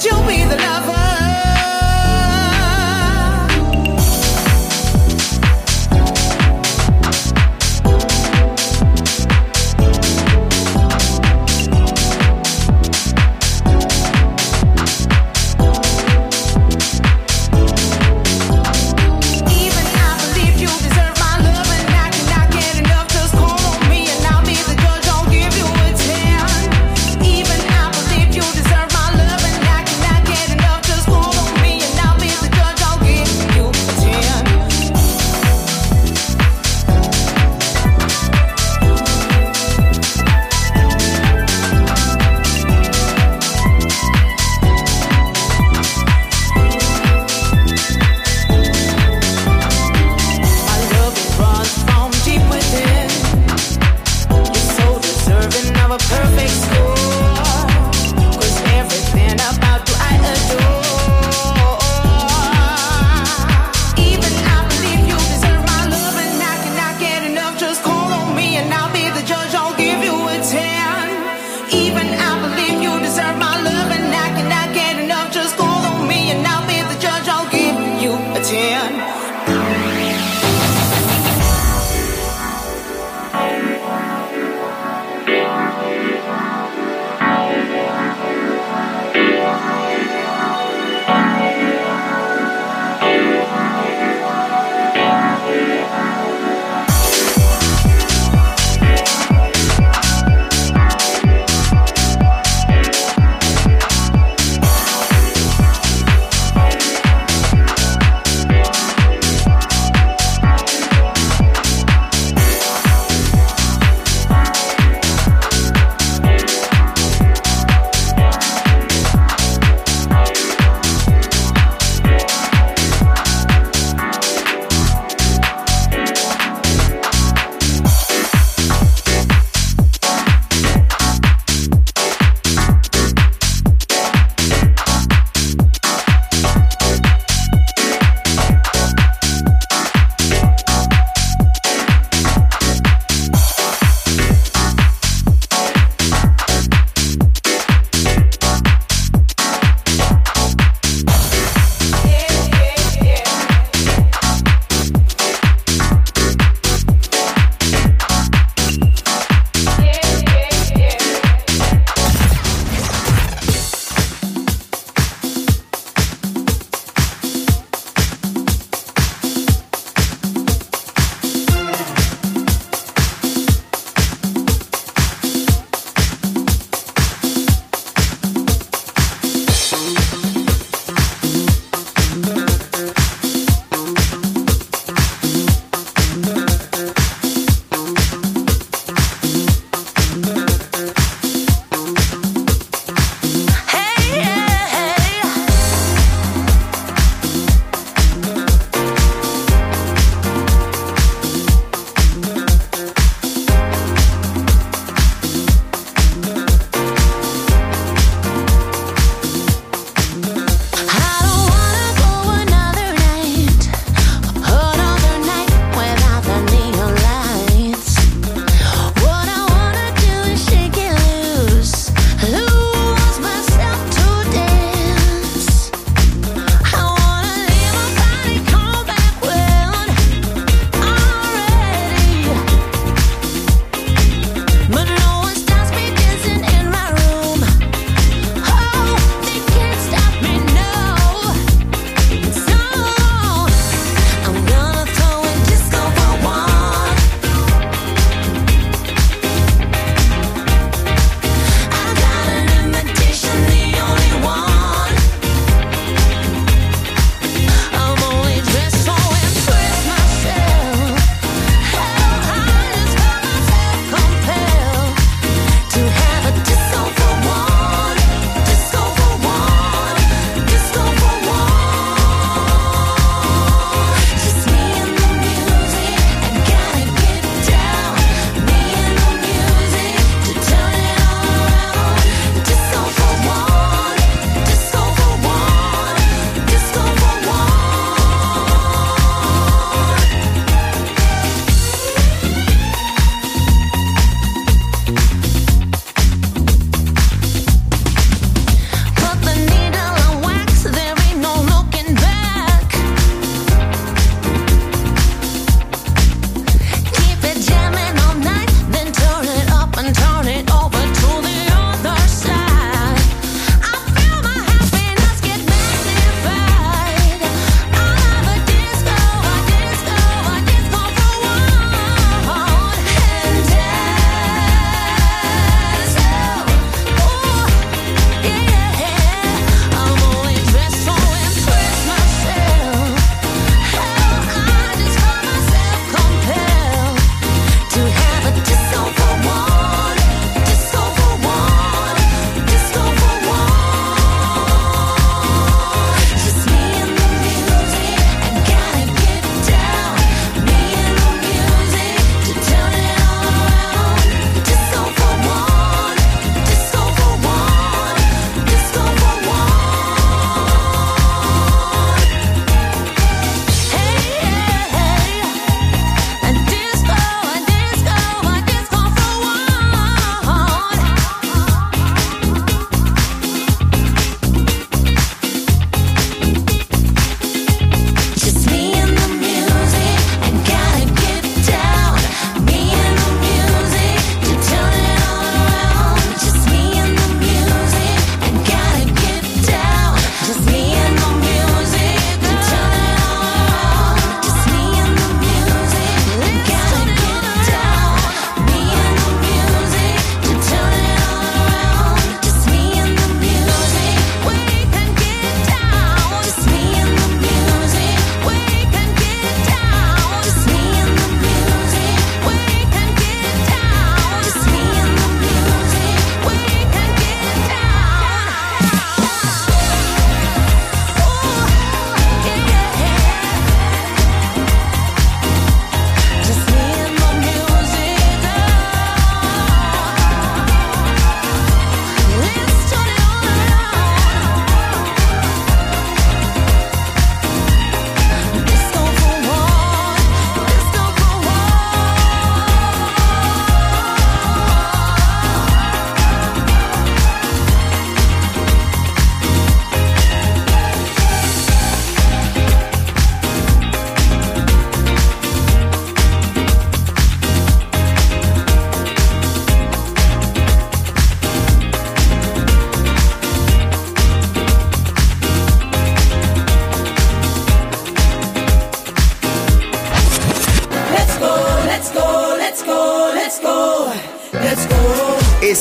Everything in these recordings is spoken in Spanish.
Could you be the lover?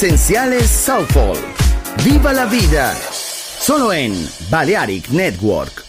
Esenciales Soulful. Viva la vida. Solo en Balearic Network.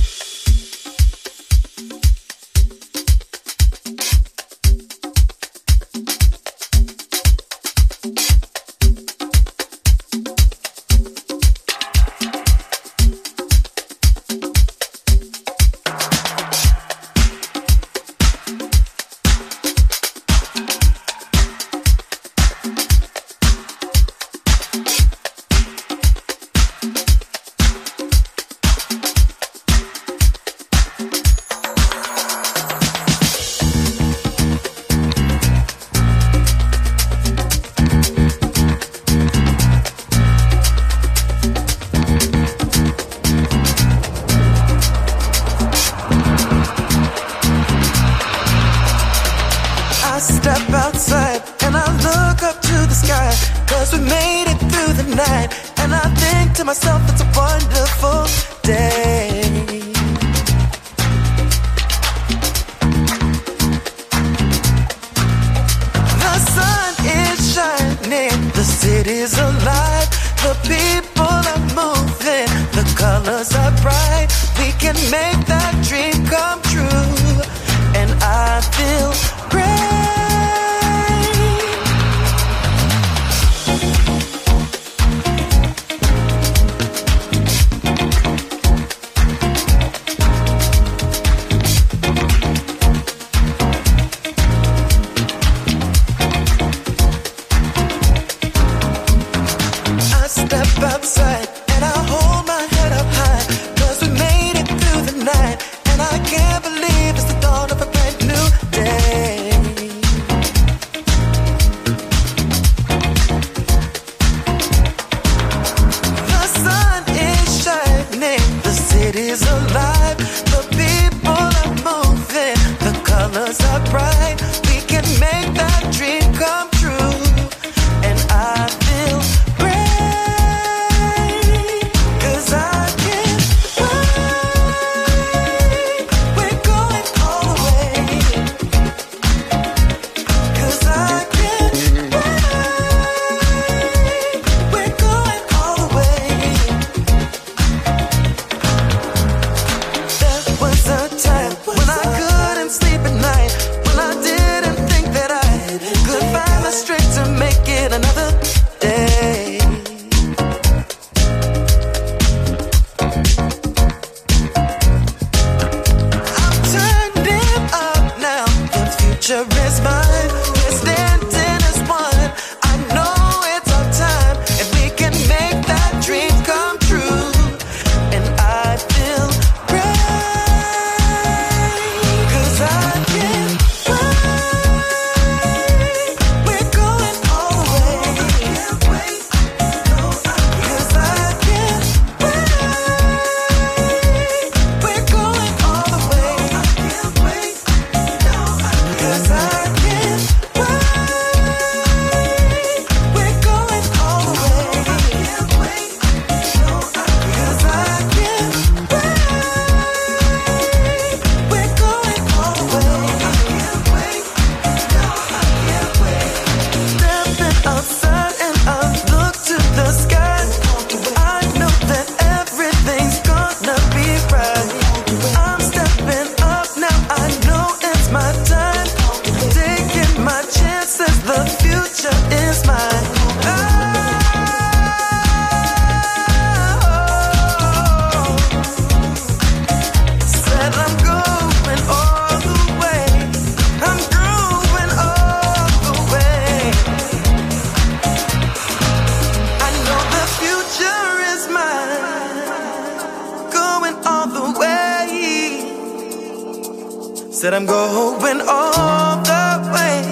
Said I'm going all the way.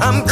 I'm